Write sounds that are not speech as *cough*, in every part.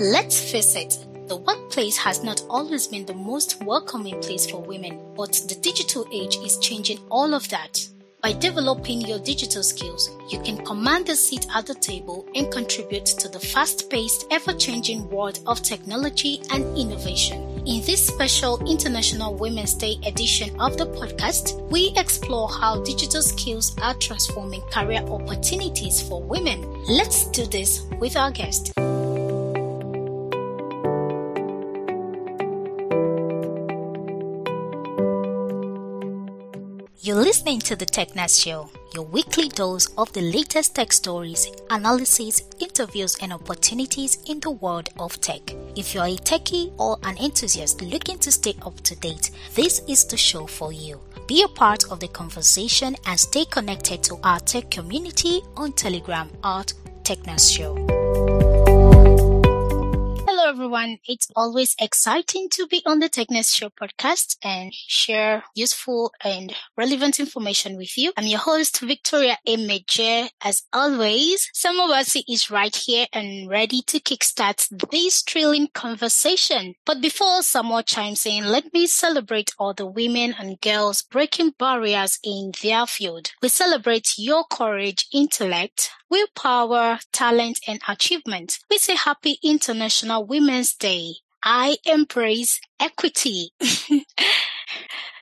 Let's face it, the workplace has not always been the most welcoming place for women, but the digital age is changing all of that. By developing your digital skills, you can command a seat at the table and contribute to the fast paced, ever changing world of technology and innovation. In this special International Women's Day edition of the podcast, we explore how digital skills are transforming career opportunities for women. Let's do this with our guest. You're listening to the TechNet Show, your weekly dose of the latest tech stories, analysis, interviews, and opportunities in the world of tech. If you're a techie or an enthusiast looking to stay up to date, this is the show for you. Be a part of the conversation and stay connected to our tech community on Telegram at TechNet Show. Hello, everyone. It's always exciting to be on the TechNet Show podcast and share useful and relevant information with you. I'm your host, Victoria Emeje. As always, Samawasi is right here and ready to kickstart this thrilling conversation. But before Samoa chimes in, let me celebrate all the women and girls breaking barriers in their field. We celebrate your courage, intellect, willpower, talent, and achievement. We say happy International Women's Day. I embrace equity. *laughs*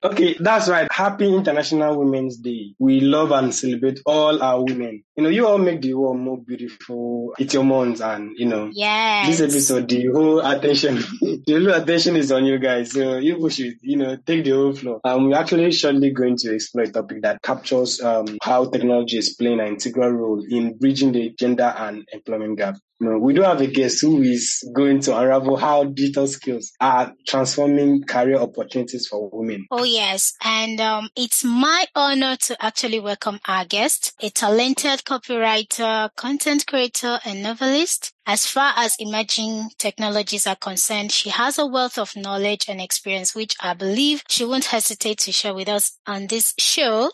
Okay, that's right. Happy International Women's Day. We love and celebrate all our women. You know, you all make the world more beautiful. It's your month and, you know, yes. this episode, the whole attention, *laughs* the whole attention is on you guys. So you should, you know, take the whole floor. Um, we're actually shortly going to explore a topic that captures, um, how technology is playing an integral role in bridging the gender and employment gap. Know, we do have a guest who is going to unravel how digital skills are transforming career opportunities for women. Oh, yes. And um, it's my honor to actually welcome our guest, a talented copywriter, content creator, and novelist. As far as emerging technologies are concerned, she has a wealth of knowledge and experience, which I believe she won't hesitate to share with us on this show.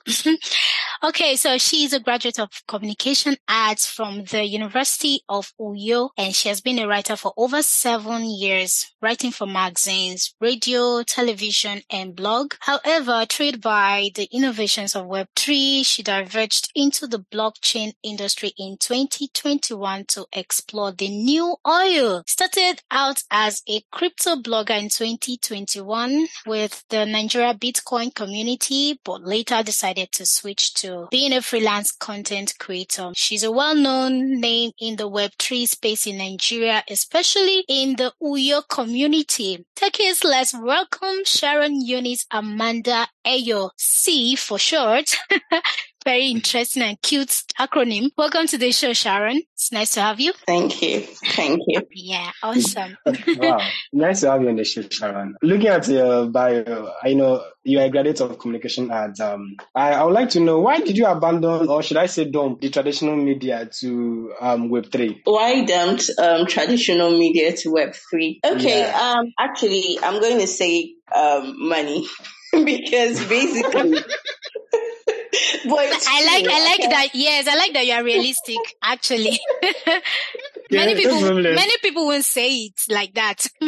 *laughs* okay, so she is a graduate of communication arts from the University of Uyo, and she has been a writer for over seven years, writing for magazines, radio, television, and blog. However, trained by the innovations of Web3, she diverged into the blockchain industry in 2021 to explore the new oil. Started out as a crypto blogger in 2021 with the Nigeria Bitcoin community, but later decided to switch to being a freelance content creator. She's a well-known name in the Web3 space in Nigeria, especially in the Uyo community. Techies, let's welcome Sharon Eunice Amanda Ayo, C for short. *laughs* Very interesting and cute acronym. Welcome to the show, Sharon. It's nice to have you. Thank you. Thank you. Yeah, awesome. *laughs* wow. Nice to have you on the show, Sharon. Looking at your bio, I know you're a graduate of communication arts. Um, I, I would like to know why did you abandon, or should I say dump, the traditional media to um, Web3? Why dumped um, traditional media to Web3? Okay, yeah. um, actually, I'm going to say um, money *laughs* because basically *laughs* *laughs* but I like I like that. Yes, I like that you are realistic. Actually, *laughs* many people many people won't say it like that. *laughs*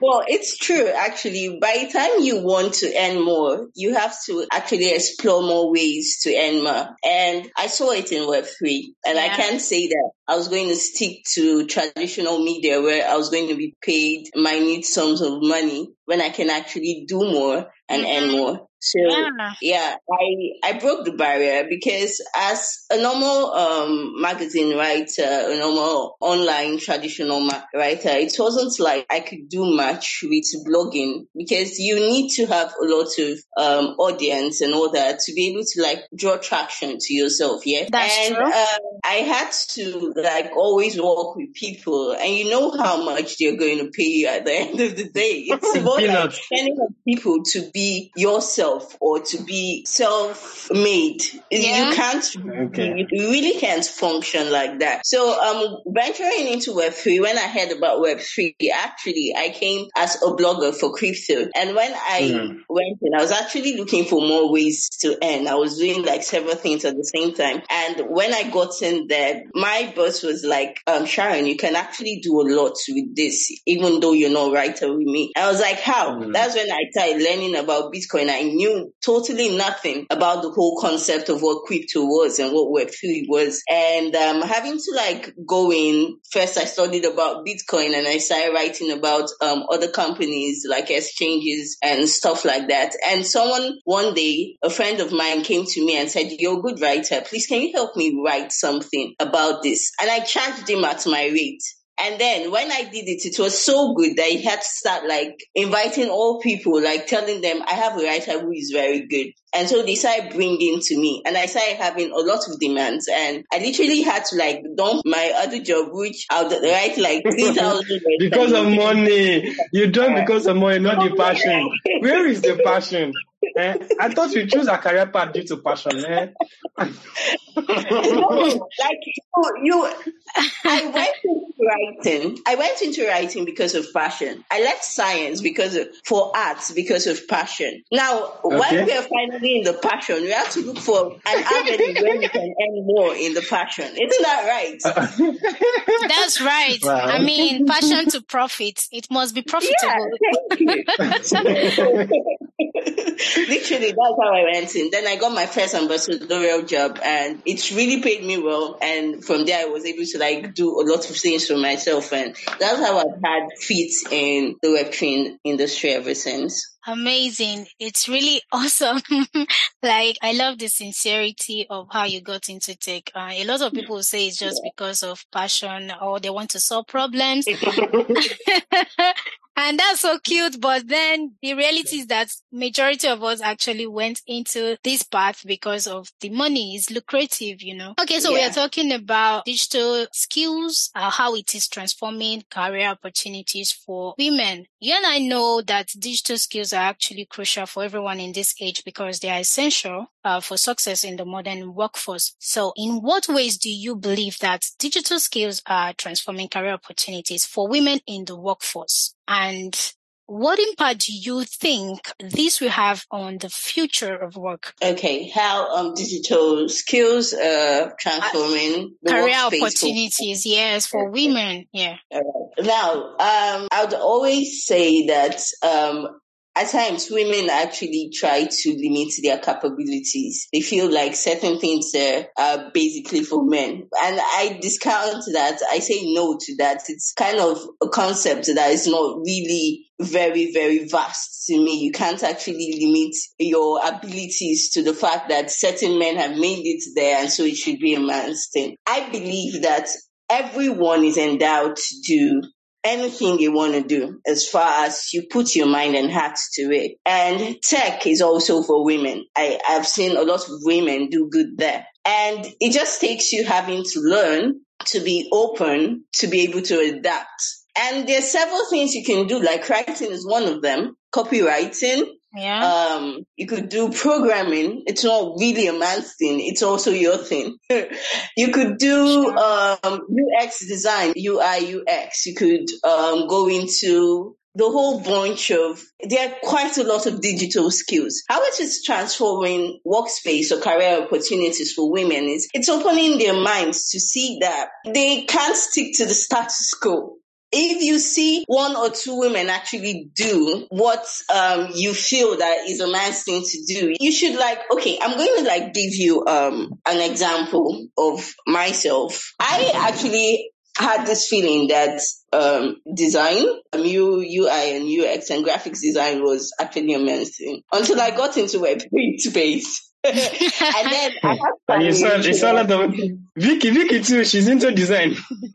well, it's true. Actually, by the time you want to earn more, you have to actually explore more ways to earn more. And I saw it in Web three, and yeah. I can't say that I was going to stick to traditional media where I was going to be paid minute sums of money when I can actually do more and mm-hmm. earn more. So yeah. yeah, I I broke the barrier because as a normal um, magazine writer, a normal online traditional ma- writer, it wasn't like I could do much with blogging because you need to have a lot of um, audience and all that to be able to like draw traction to yourself. Yeah, That's and true. Um, I had to like always work with people, and you know how much they're going to pay you at the *laughs* end of the day. It's *laughs* about like spending people to be yourself yourself or to be self-made. Yeah. You can't, okay. you really can't function like that. So, um, venturing into Web3, when I heard about Web3, actually, I came as a blogger for crypto. And when I mm. went in, I was actually looking for more ways to earn. I was doing like several things at the same time. And when I got in there, my boss was like, um, Sharon, you can actually do a lot with this, even though you're not writer with me. I was like, how? Mm. That's when I started learning about Bitcoin. I knew totally nothing about the whole concept of what crypto was and what Web3 was. And um, having to like go in, first I studied about Bitcoin and I started writing about um, other companies like exchanges and stuff like that. And someone one day, a friend of mine came to me and said, you're a good writer. Please, can you help me write something about this? And I charged him at my rate. And then when I did it, it was so good that I had to start like inviting all people, like telling them I have a writer who is very good. And so they started bringing to me and I started having a lot of demands and I literally had to like dump my other job, which I would write like *laughs* 3,000. because of money. You don't because of money, not the passion. Where is the passion? Eh? I thought you choose a career path due to passion. Eh? no, like you, you, I went into writing. I went into writing because of passion. I left science because of, for arts because of passion. Now, okay. when we are finally in the passion, we have to look for an avenue where we can earn more in the passion. Isn't that right? *laughs* That's right. Wow. I mean, passion to profit. It must be profitable. Yeah, *laughs* *laughs* Literally, that's how I went in. Then I got my first ambassadorial job and it really paid me well. And from there, I was able to like do a lot of things for myself. And that's how I've had feet in the Web3 industry ever since. Amazing. It's really *laughs* awesome. like, I love the sincerity of how you got into tech. Uh, a lot of people say it's just because of passion or they want to solve problems. *laughs* And that's so cute. But then the reality is that majority of us actually went into this path because of the money is lucrative, you know. Okay. So yeah. we are talking about digital skills, uh, how it is transforming career opportunities for women. You and I know that digital skills are actually crucial for everyone in this age because they are essential uh, for success in the modern workforce. So in what ways do you believe that digital skills are transforming career opportunities for women in the workforce? And what impact do you think this will have on the future of work? Okay, how um, digital skills uh, transforming uh, career opportunities? For- yes, for women. Yeah. Now, um, I would always say that um, at times women actually try to limit their capabilities. They feel like certain things are basically for men. And I discount that. I say no to that. It's kind of a concept that is not really very, very vast to me. You can't actually limit your abilities to the fact that certain men have made it there and so it should be a man's thing. I believe that everyone is endowed to do anything you want to do as far as you put your mind and heart to it. And tech is also for women. I, I've seen a lot of women do good there. And it just takes you having to learn to be open, to be able to adapt. And there's several things you can do, like writing is one of them, copywriting, yeah. Um, you could do programming. It's not really a man's thing. It's also your thing. *laughs* you could do, um, UX design, UI, UX. You could, um, go into the whole bunch of, there are quite a lot of digital skills. How it is transforming workspace or career opportunities for women is it's opening their minds to see that they can't stick to the status quo if you see one or two women actually do what um, you feel that is a man's thing to do, you should like, okay, I'm going to like give you um, an example of myself. I actually had this feeling that um, design, um, UI and UX and graphics design was actually a man's thing until I got into Web3 space. *laughs* *laughs* and then I and you saw, you saw that the *laughs* Vicky, Vicky too. She's into design. *laughs*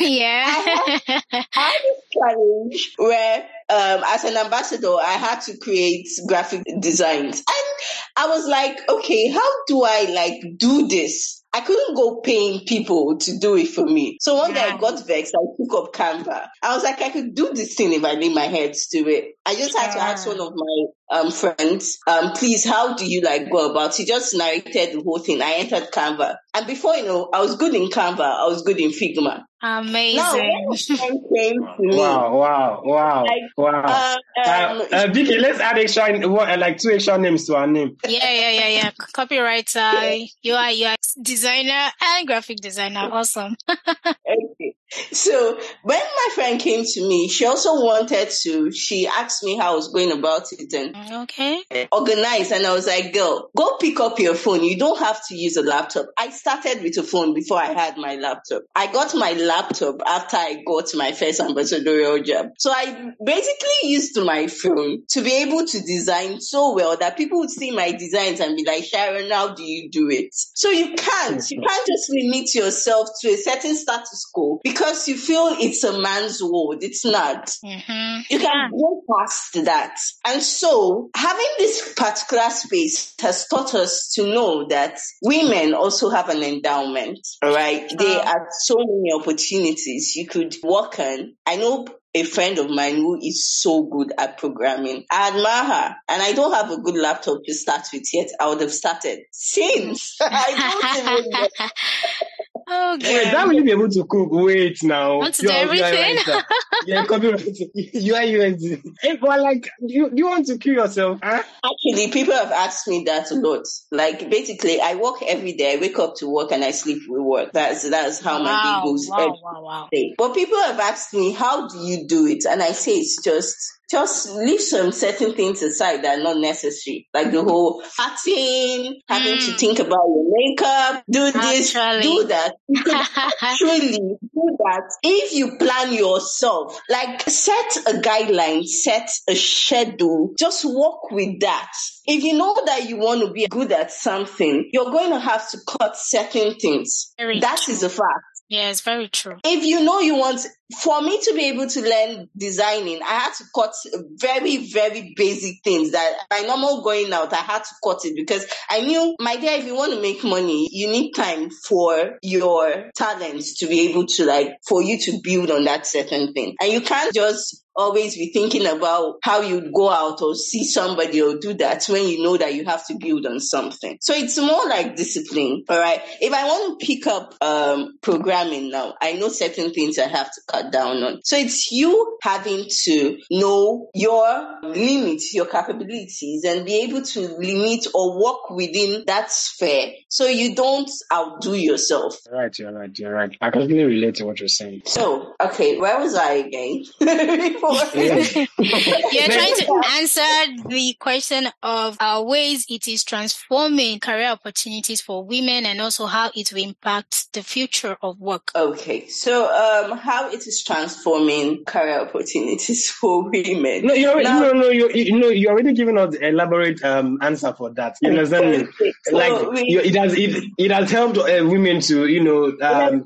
yeah. I had, I had this challenge where, um, as an ambassador, I had to create graphic designs, and I was like, okay, how do I like do this? I couldn't go paying people to do it for me. So one yeah. day I got vexed. I took up Canva. I was like, I could do this thing if I lay my head to it. I just had yeah. to ask one of my um, friends, um, please, how do you like go about? He just narrated the whole thing. I entered Canva, and before you know, I was good in Canva. I was good in Figma. Amazing. Now, when came to me, Wow, wow, wow, like, wow. uh, Uh, um, uh, Vicky, let's add extra, what, uh, like two extra names to our name. yeah, yeah, yeah, yeah. Copywriter, UI, UX designer, and graphic designer. Awesome. *laughs* Okay. So when my friend came to me, she also wanted to, she asked me how I was going about it and Okay. organize. And I was like, girl, go pick up your phone. You don't have to use a laptop. I started with a phone before I had my laptop. I got my laptop after I got my first ambassadorial job. So I basically used my phone to be able to design so well that people would see my designs and be like, Sharon, how do you do it? So you can't, you mm-hmm. can't just limit yourself to a certain status quo because you feel it's a man's world. It's not. Mm-hmm. You can go past that. And so having this particular space has taught us to know that women also have an endowment, all right? There Wow. are so many opportunities you could work on. I know a friend of mine who is so good at programming. I admire her and I don't have a good laptop to start with yet. I would have started since. *laughs* I don't even know. *laughs* oh, Wait, that will you be able to cook? Wait now. Want to do You're- you're everything? right, Yeah, copywriting. *laughs* You are UX. Hey, but like, you, you want to kill yourself? Huh? Actually, people have asked me that a lot. Like basically, I work every day. I wake up to work and I sleep with work. That's that's how my day goes wow, every wow, wow. day. But people have asked me, how do you do it? And I say it's just just leave some certain things aside that are not necessary, like the whole partying, having to Mm. think about your makeup, do this, Actually. do that. *laughs* You can actually do that if you plan yourself. Like set a guideline, set a schedule, just work with that. If you know that you want to be good at something, you're going to have to cut certain things. Very That true. is a fact. Yeah, it's very true. If you know you want, for me to be able to learn designing, I had to cut very, very basic things that by normal going out, I had to cut it because I knew, my dear, if you want to make money, you need time for your talents to be able to like, for you to build on that certain thing. And you can't just always be thinking about how you'd go out or see somebody or do that when you know that you have to build on something. So it's more like discipline. All right. If I want to pick up um, programming now, I know certain things I have to cut down on. So it's you having to know your limits, your capabilities, and be able to limit or work within that sphere so you don't outdo yourself. You're right, you're right, you're right. I completely relate to what you're saying. So, okay, where was I again? *laughs* You're trying to answer the question of uh, ways it is transforming career opportunities for women and also how it will impact the future of work. Okay, so um, how it is transforming career opportunities *laughs* for women? No, you already, Now- no, no, you, you know, you're already giving us elaborate um, answer for that. You understand me? Okay, so Like, we- it has, it, it has helped uh, women to, you know, um,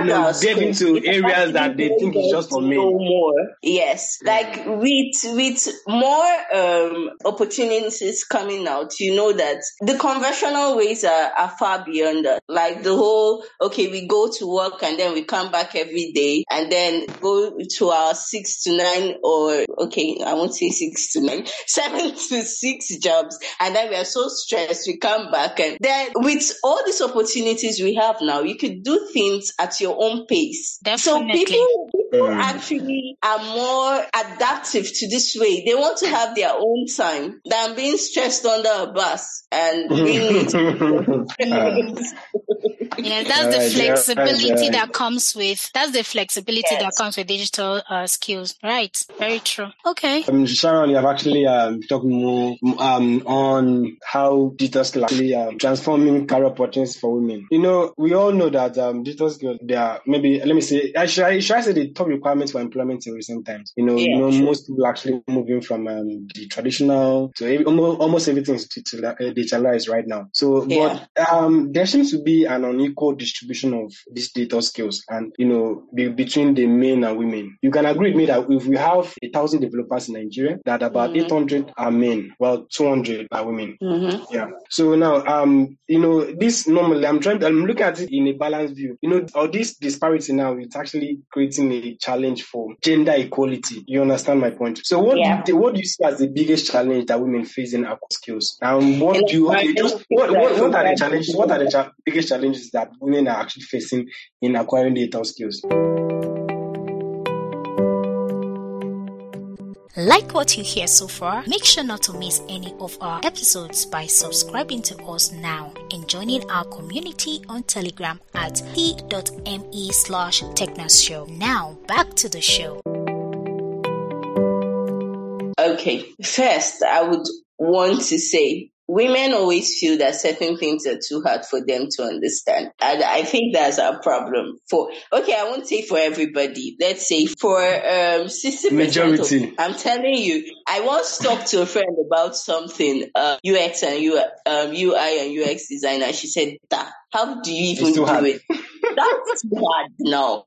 you know, get into areas that they think is just for men. More, yes. Like with with more um, opportunities coming out, you know that the conventional ways are, are far beyond that. Like the whole okay, we go to work and then we come back every day and then go to our six to nine or okay, I won't say six to nine, *laughs* seven to six jobs, and then we are so stressed. We come back and then with all these opportunities we have now, you could do things at your own pace. So Definitely. people, people Mm. actually are more adaptive to this way. They want to have their own time than being stressed under a bus and being *laughs* Uh, *laughs* Yeah, that's the Alright, yeah, flexibility right, that comes with that's the flexibility that comes with digital uh, skills. Right. Very true. Okay. Um, Sharon, you have actually um, talked more um, on how digital skills actually um, transforming career opportunities for women. You know, we all know that um, digital skills, they are maybe, let me say, I should, I, should I say the top requirements for employment in recent times? You know, you know, sure. most people actually moving from um, the traditional to almost, almost everything is uh, digitalized right now. So, Yeah. but um, there seems to be an unequal distribution of these data skills and, you know, be, between the men and women. You can agree with me that if we have a thousand developers in Nigeria, that about Mhm. 800 are men, while 200 are women. Mhm. Yeah. So now, um, you know, this normally, I'm trying, I'm looking at it in a balanced view. You know, all this disparity now, it's actually creating a challenge for gender equality. You understand my point? So what yeah. do you, what do you see as the biggest challenge that women face in aqua skills? And what do you what, what, what are the challenges? What are the cha- biggest challenges that women are actually facing in acquiring digital skills? Like what you hear so far, make sure not to miss any of our episodes by subscribing to us now and joining our community on Telegram at t.me slash technoshow. Now, back to the show. Okay, first, I would want to say women always feel that certain things are too hard for them to understand. And I think that's our problem for, okay, I won't say for everybody. Let's say for, um, 60% Majority. Of, I'm telling you, I once talked to a friend about something, uh, UX and U, um, UI and UX designer. She said, how do you even do hard. it? *laughs* That's too hard now.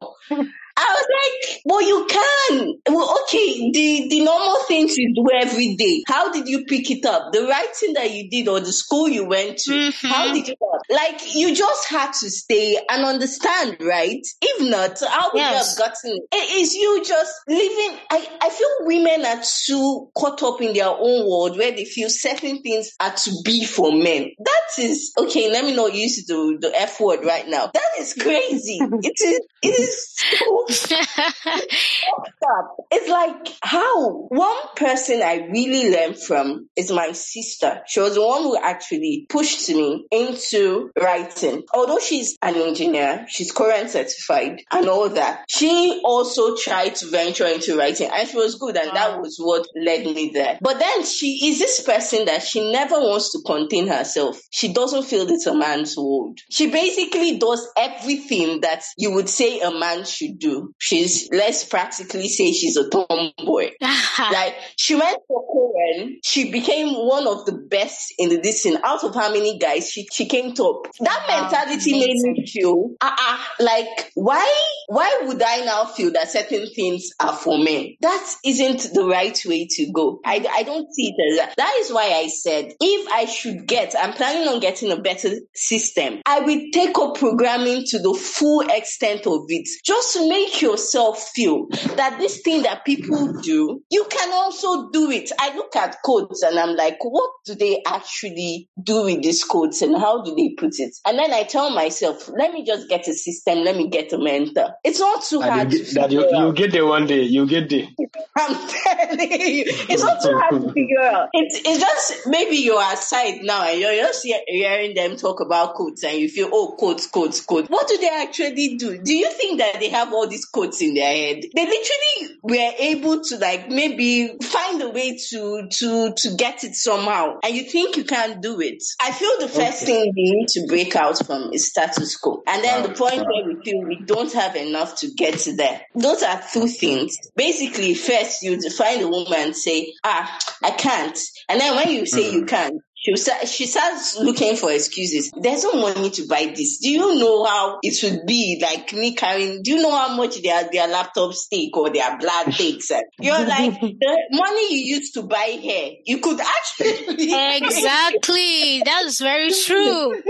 I was like, well, you can. Well, okay, the, the normal things you do every day. How did you pick it up? The writing that you did or the school you went to. Mm-hmm. How did you, like, you just had to stay and understand, right? If not, how would yes. you have gotten it? It is you just living. I, I feel women are too caught up in their own world where they feel certain things are to be for men. That is, okay, let me not use the, the F word right now. That is crazy. *laughs* it is, it is so *laughs* it's like how one person I really learned from is my sister. She was the one who actually pushed me into writing. Although she's an engineer, she's COREN certified and all that. She also tried to venture into writing and she was good and wow. that was what led me there. But then she is this person that she never wants to contain herself. She doesn't feel it's a man's world. She basically does everything that you would say a man should do She's let's practically say she's a tomboy. *laughs* like she went for Korean, she became one of the best in the distance. Out of how many guys she she came top. That wow, mentality amazing. made me feel uh, uh like why why would I now feel that certain things are for men? That isn't the right way to go. I, I don't see it as that. That is why I said if I should get, I'm planning on getting a better system. I will take up programming to the full extent of it just to make make yourself feel that this thing that people do, you can also do it. I look at codes and I'm like, what do they actually do with these codes and how do they put it? And then I tell myself, let me just get a system, let me get a mentor. It's not too hard. You get, that you, you get there one day, you get there. *laughs* I'm telling you, it's not too hard to figure out. It's, it's just maybe you're outside now and you're just hearing them talk about codes and you feel, oh, codes, codes, codes. What do they actually do? Do you think that they have all these quotes in their head. They literally were able to like maybe find a way to to to get it somehow. And you think you can't do it. I feel the first okay. thing we need to break out from is status quo. And then wow. the point wow. where we feel we don't have enough to get to there. Those are two things. Basically, first you define a woman and say, ah, I can't. And then when you say mm-hmm. you can't, she, she starts looking for excuses. There's no money to buy this. Do you know how it would be like me carrying? Do you know how much their their laptops take or their blood *laughs* takes? You're like the money you used to buy hair, you could actually *laughs* exactly. That's very true. *laughs*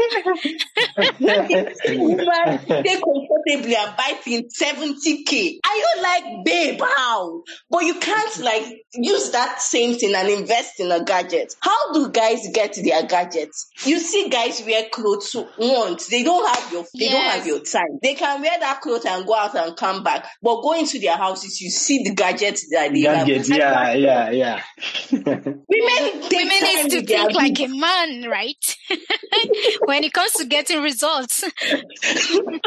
Take comfortably and buy things seventy k. Are you like, babe? How? But you can't like use that same thing and invest in a gadget. How do guys get their gadgets. You see guys wear clothes once. They don't have your they yes. don't have your time. They can wear that clothes and go out and come back. But go into their houses, you see the gadgets that they gadgets, have. Yeah, yeah, yeah. Women *laughs* Women need to think like a man, right? *laughs* when it comes to getting results. *laughs* Women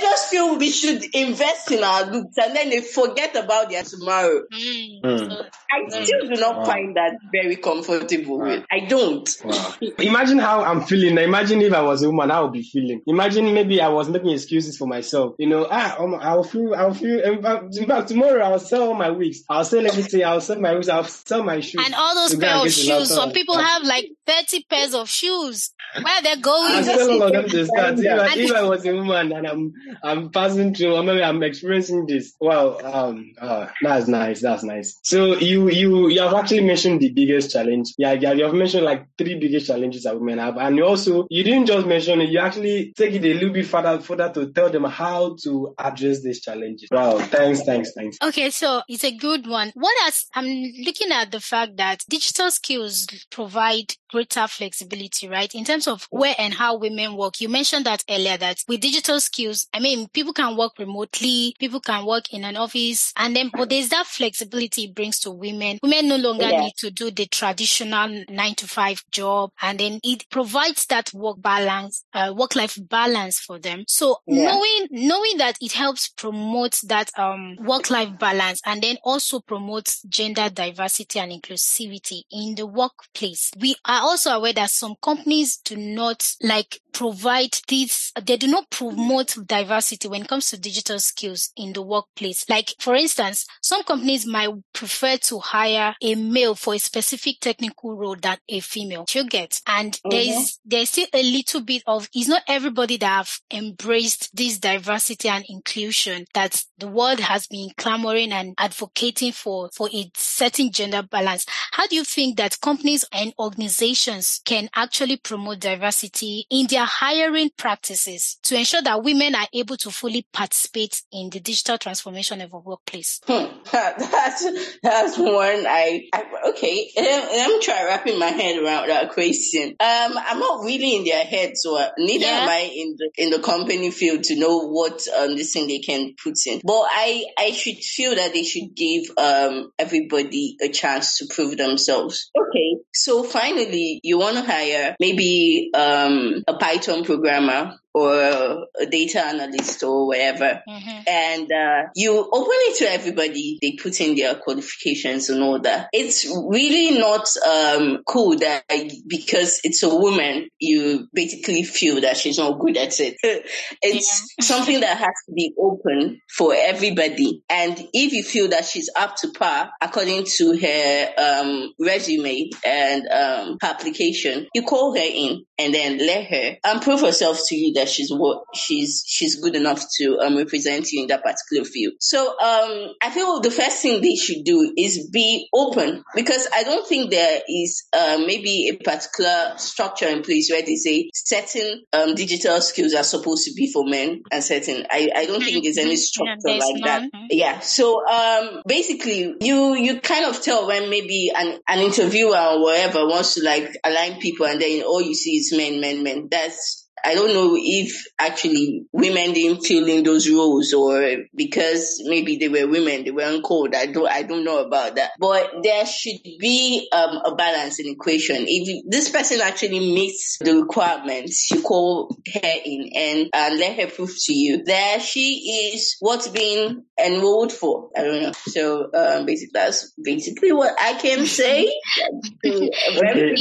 just feel we should invest in our looks and then they forget about their tomorrow. Mm. Mm. I still do not wow. find that very comfortable wow. I don't. Wow. *laughs* Imagine how I'm feeling. Imagine if I was a woman, I would be feeling. Imagine maybe I was making excuses for myself. You know, ah, um, I'll feel, I'll feel. In fact, tomorrow I'll sell all my wigs. I'll sell everything. I'll sell my wigs. I'll sell my shoes. And all those pair of shoes. Some people have like thirty pairs of shoes. Skills. Where they're going. I still all of them to start. If I, if I was a woman and I'm I'm passing through, or maybe I'm experiencing this. Wow, um, uh, that's nice. That's nice. So you you you have actually mentioned the biggest challenge. Yeah, yeah, you have mentioned like three biggest challenges that women have, and also you didn't just mention it. You actually take it a little bit further further to tell them how to address these challenges. Wow, thanks, thanks, thanks. Okay, so it's a good one. What else? I'm looking at the fact that digital skills provide greater flexibility, right? In terms of where and how women work. You mentioned that earlier that with digital skills, I mean, people can work remotely, people can work in an office, and then, but there's that flexibility it brings to women. Women no longer yeah. need to do the traditional nine to five job, and then it provides that work balance, uh, work life balance for them. So yeah. knowing, knowing that it helps promote that, um, work life balance and then also promotes gender diversity and inclusivity in the workplace. We are also aware that some companies do not like provide this, they do not promote diversity when it comes to digital skills in the workplace. Like, for instance, some companies might prefer to hire a male for a specific technical role than a female. You get, and mm-hmm. there's, there's still a little bit of, it's not everybody that have embraced this diversity and inclusion that the world has been clamoring and advocating for, for a certain gender balance. How do you think that companies and organizations can actually promote diversity in their hiring practices to ensure that women are able to fully participate in the digital transformation of a workplace? Hmm. *laughs* That's that's one I, I okay. Let, me try wrapping my head around that question. Um, I'm not really in their head, so neither yeah. am I in the in the company field to know what um this thing they can put in. But I I should feel that they should give um everybody a chance to prove themselves. Okay, so finally you want to hire maybe um a Python programmer or a data analyst or whatever. Mm-hmm. And uh, you open it to everybody. They put in their qualifications and all that. It's really not um, cool that because it's a woman, you basically feel that she's not good at it. *laughs* it's yeah. *laughs* something that has to be open for everybody. And if you feel that she's up to par according to her um, resume and um, application, you call her in and then let her and prove herself to you that that she's what she's she's good enough to um, represent you in that particular field. So um, I feel the first thing they should do is be open because I don't think there is uh, maybe a particular structure in place where they say certain um, digital skills are supposed to be for men and certain. I, I don't think there's any mm-hmm. structure yeah, like that. Yeah. So um, basically, you you kind of tell when maybe an an interviewer or whatever wants to like align people, and then all you see is men, men, men. That's I don't know if actually women didn't fill in those roles or because maybe they were women, they weren't called. I don't, I don't know about that. But there should be um, a balance in equation. If this person actually meets the requirements, you call her in and uh, let her prove to you that she is what's being enrolled for. I don't know. So um, basically, that's basically what I can say. *laughs* okay.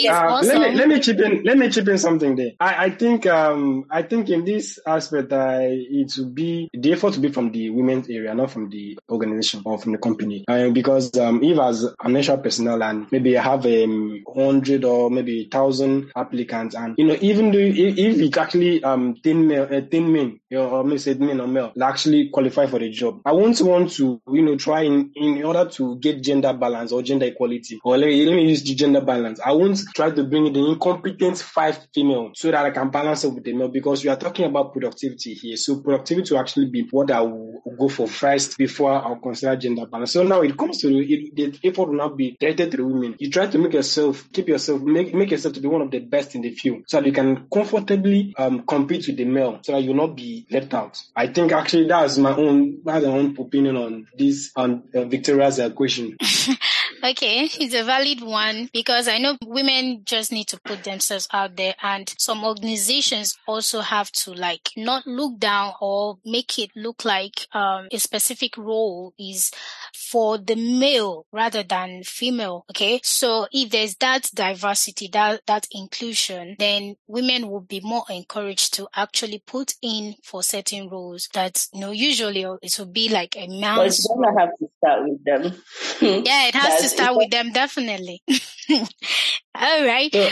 Uh, let me let me chip in. Let me chip in something there. I I think. Um, I think in this aspect, uh, it would be the effort to be from the women's area, not from the organization or from the company. Uh, because um, if as a national personnel and maybe I have a um, hundred or maybe thousand applicants, and you know, even though if, if it's actually um ten male, uh, ten men, or maybe say men or male, actually qualify for the job, I won't want to you know try in in order to get gender balance or gender equality, or let me, let me use gender balance. I won't try to bring the incompetent five female so that I can balance it with the male because we are talking about productivity here. So productivity will actually be what I will go for first before I'll consider gender balance. So now it comes to it, the effort will not be directed to the women. You try to make yourself, keep yourself, make, make yourself to be one of the best in the field so that you can comfortably um, compete with the male so that you'll not be left out. I think actually that's my own, my own opinion on this, on uh, Victoria's equation. *laughs* Okay, *laughs* it's a valid one because I know women just need to put themselves out there and some organizations also have to like not look down or make it look like um, a specific role is for the male rather than female. Okay. So if there's that diversity, that, that inclusion, then women will be more encouraged to actually put in for certain roles that, you know, usually it will be like a man's. But it's gonna have to start with them. yeah, it has to start with them, definitely. *laughs* All right. So,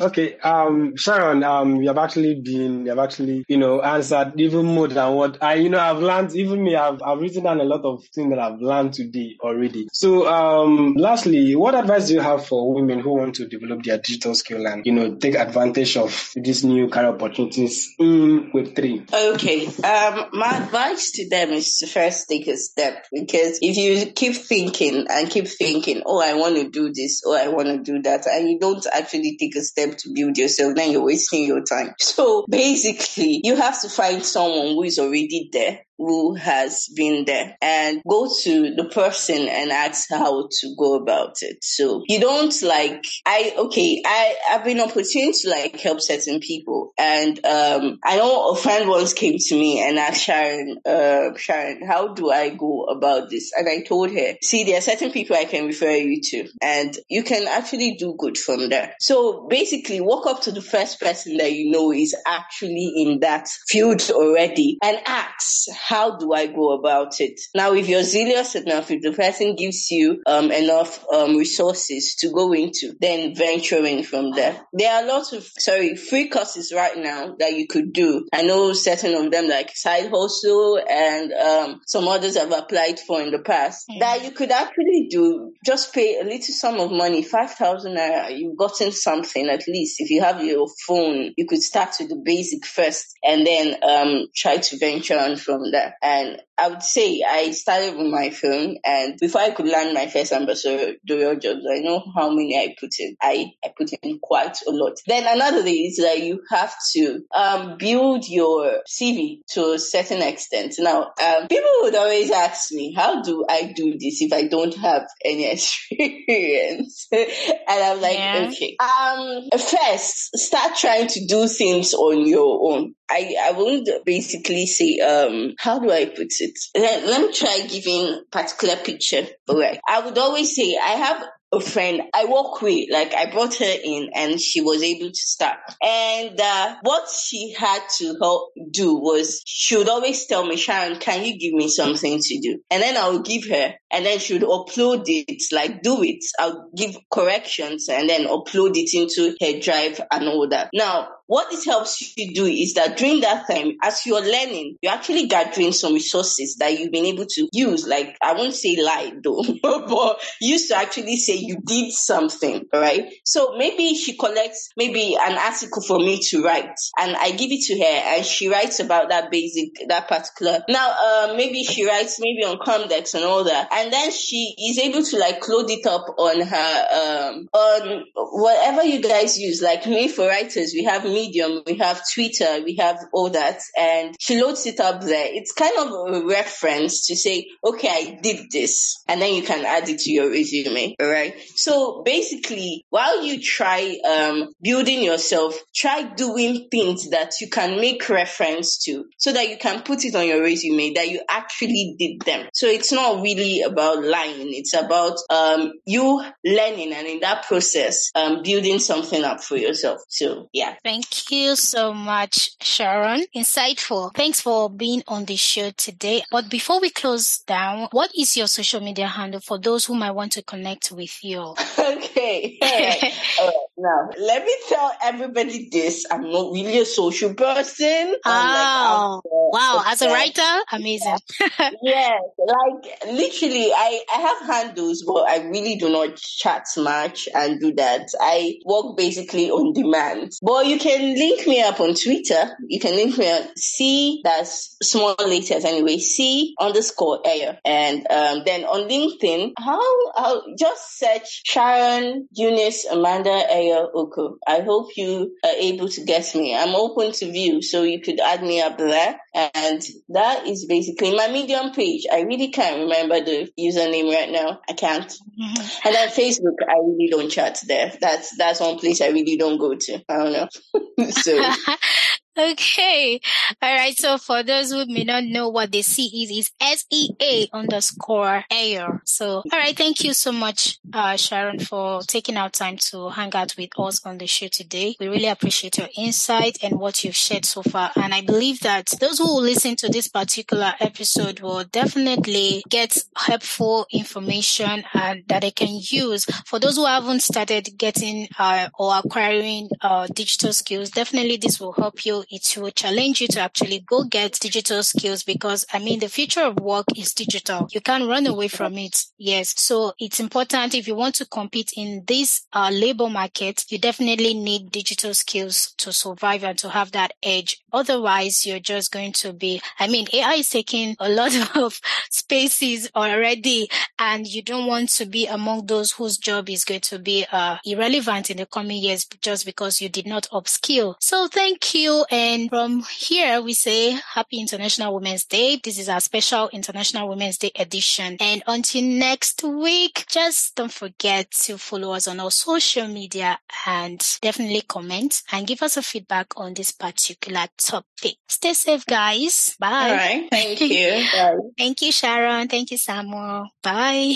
*laughs* okay. Um, Sharon, um, you have actually been, you have actually, you know, answered even more than what I, you know, I've learned, even me, I've, I've written down a lot of things that I've learned today already. So, um, lastly, what advice do you have for women who want to develop their digital skill and, you know, take advantage of these new career opportunities in Web3? Okay. Um, my advice to them is to first take a step because if you keep thinking and keep thinking, oh, I want to do this, oh, I want to do that, and you don't actually take a step to build yourself, then you're wasting your time. *laughs* So basically, you have to find someone who is already there who has been there and go to the person and ask how to go about it. So you don't like, I, okay, I, I've been opportunity to like help certain people. And, um, I know a friend once came to me and asked Sharon, uh, Sharon, how do I go about this? And I told her, see, there are certain people I can refer you to and you can actually do good from there. So basically walk up to the first person that you know is actually in that field already and ask, how do I go about it? Now, if you're zealous enough, if the person gives you um, enough um, resources to go into, then venturing from there. There are lots of, sorry, free courses right now that you could do. I know certain of them like Side Hustle and um, some others I've applied for in the past mm-hmm. that you could actually do. Just pay a little sum of money, 5,000 naira. You've gotten something at least. If you have your phone, you could start with the basic first and then um, try to venture on from there that. And I would say I started with my phone and before I could land my first ambassadorial jobs, I know how many I put in. I, I put in quite a lot. Then another thing is that you have to um, build your CV to a certain extent. Now, um, people would always ask me, how do I do this if I don't have any *laughs* experience? and I'm like, yeah. okay. Um, first, start trying to do things on your own. I, I won't basically say, um, how do I put it? Let, let me try giving particular picture. Right. I would always say I have a friend I work with, like I brought her in and she was able to start. And uh, what she had to help do was she would always tell me, Sharon, can you give me something to do? And then I would give her and then she would upload it, like do it. I'll give corrections and then upload it into her drive and all that. Now, what it helps you do is that during that time, as you're learning, you're actually gathering some resources that you've been able to use. Like, I won't say lie though, *laughs* but used to actually say you did something, right? So maybe she collects maybe an article for me to write and I give it to her and she writes about that basic, that particular. Now, uh, maybe she writes maybe on Comdex and all that. And then she is able to like load it up on her, um, on whatever you guys use. Like me for writers, we have Medium, we have Twitter, we have all that, and she loads it up there. It's kind of a reference to say, okay, I did this, and then you can add it to your resume, all right? So basically, while you try um, building yourself, try doing things that you can make reference to, so that you can put it on your resume that you actually did them. So it's not really about lying; it's about um, you learning, and in that process, um, building something up for yourself. So yeah. Thank Thank you so much, Sharon. Insightful. Thanks for being on the show today. But before we close down, what is your social media handle for those who might want to connect with you? *laughs* Okay. All right. All right. Now, let me tell everybody this. I'm not really a social person. Oh, like, wow. As a writer, amazing. *laughs* yes. Like, literally, I, I have handles, but I really do not chat much and do that. I work basically on demand. But you can link me up on Twitter. You can link me on C, that's small letters anyway, C underscore air. And um, then on LinkedIn, how, how just search Sharon Eunice Amanda Ayer Oko. I hope you are able to get me. I'm open to view, so you could add me up there. And that is basically my Medium page. I really can't remember the username right now. I can't. Mm-hmm. And then Facebook, I really don't chat there. That's that's one place I really don't go to. I don't know. *laughs* so *laughs* Okay. All right. So for those who may not know what the C is, is S-E-A underscore air. So, all right. Thank you so much, uh, Sharon, for taking our time to hang out with us on the show today. We really appreciate your insight and what you've shared so far. And I believe that those who will listen to this particular episode will definitely get helpful information and that they can use. For those who haven't started getting, uh, or acquiring, uh, digital skills, definitely this will help you it will challenge you to actually go get digital skills because I mean, the future of work is digital. You can't run away from it. Yes. So it's important if you want to compete in this uh, labor market, you definitely need digital skills to survive and to have that edge. Otherwise, you're just going to be, I mean, AI is taking a lot *laughs* of spaces already and you don't want to be among those whose job is going to be uh, irrelevant in the coming years just because you did not upskill. So thank you and from here, we say Happy International Women's Day. This is our special International Women's Day edition. And until next week, just don't forget to follow us on our social media and definitely comment and give us a feedback on this particular topic. Stay safe, guys. Bye. All right. Thank you. *laughs* Bye. Thank you, Sharon. Thank you, Samuel. Bye.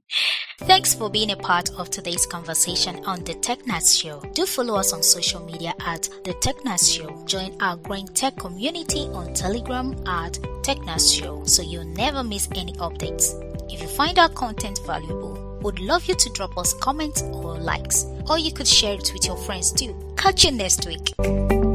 *laughs* Thanks for being a part of today's conversation on The TechNats Show. Do follow us on social media at The TechNats Show join our growing tech community on Telegram at TechNas Show so you'll never miss any updates. If you find our content valuable, would love you to drop us comments or likes, or you could share it with your friends too. Catch you next week.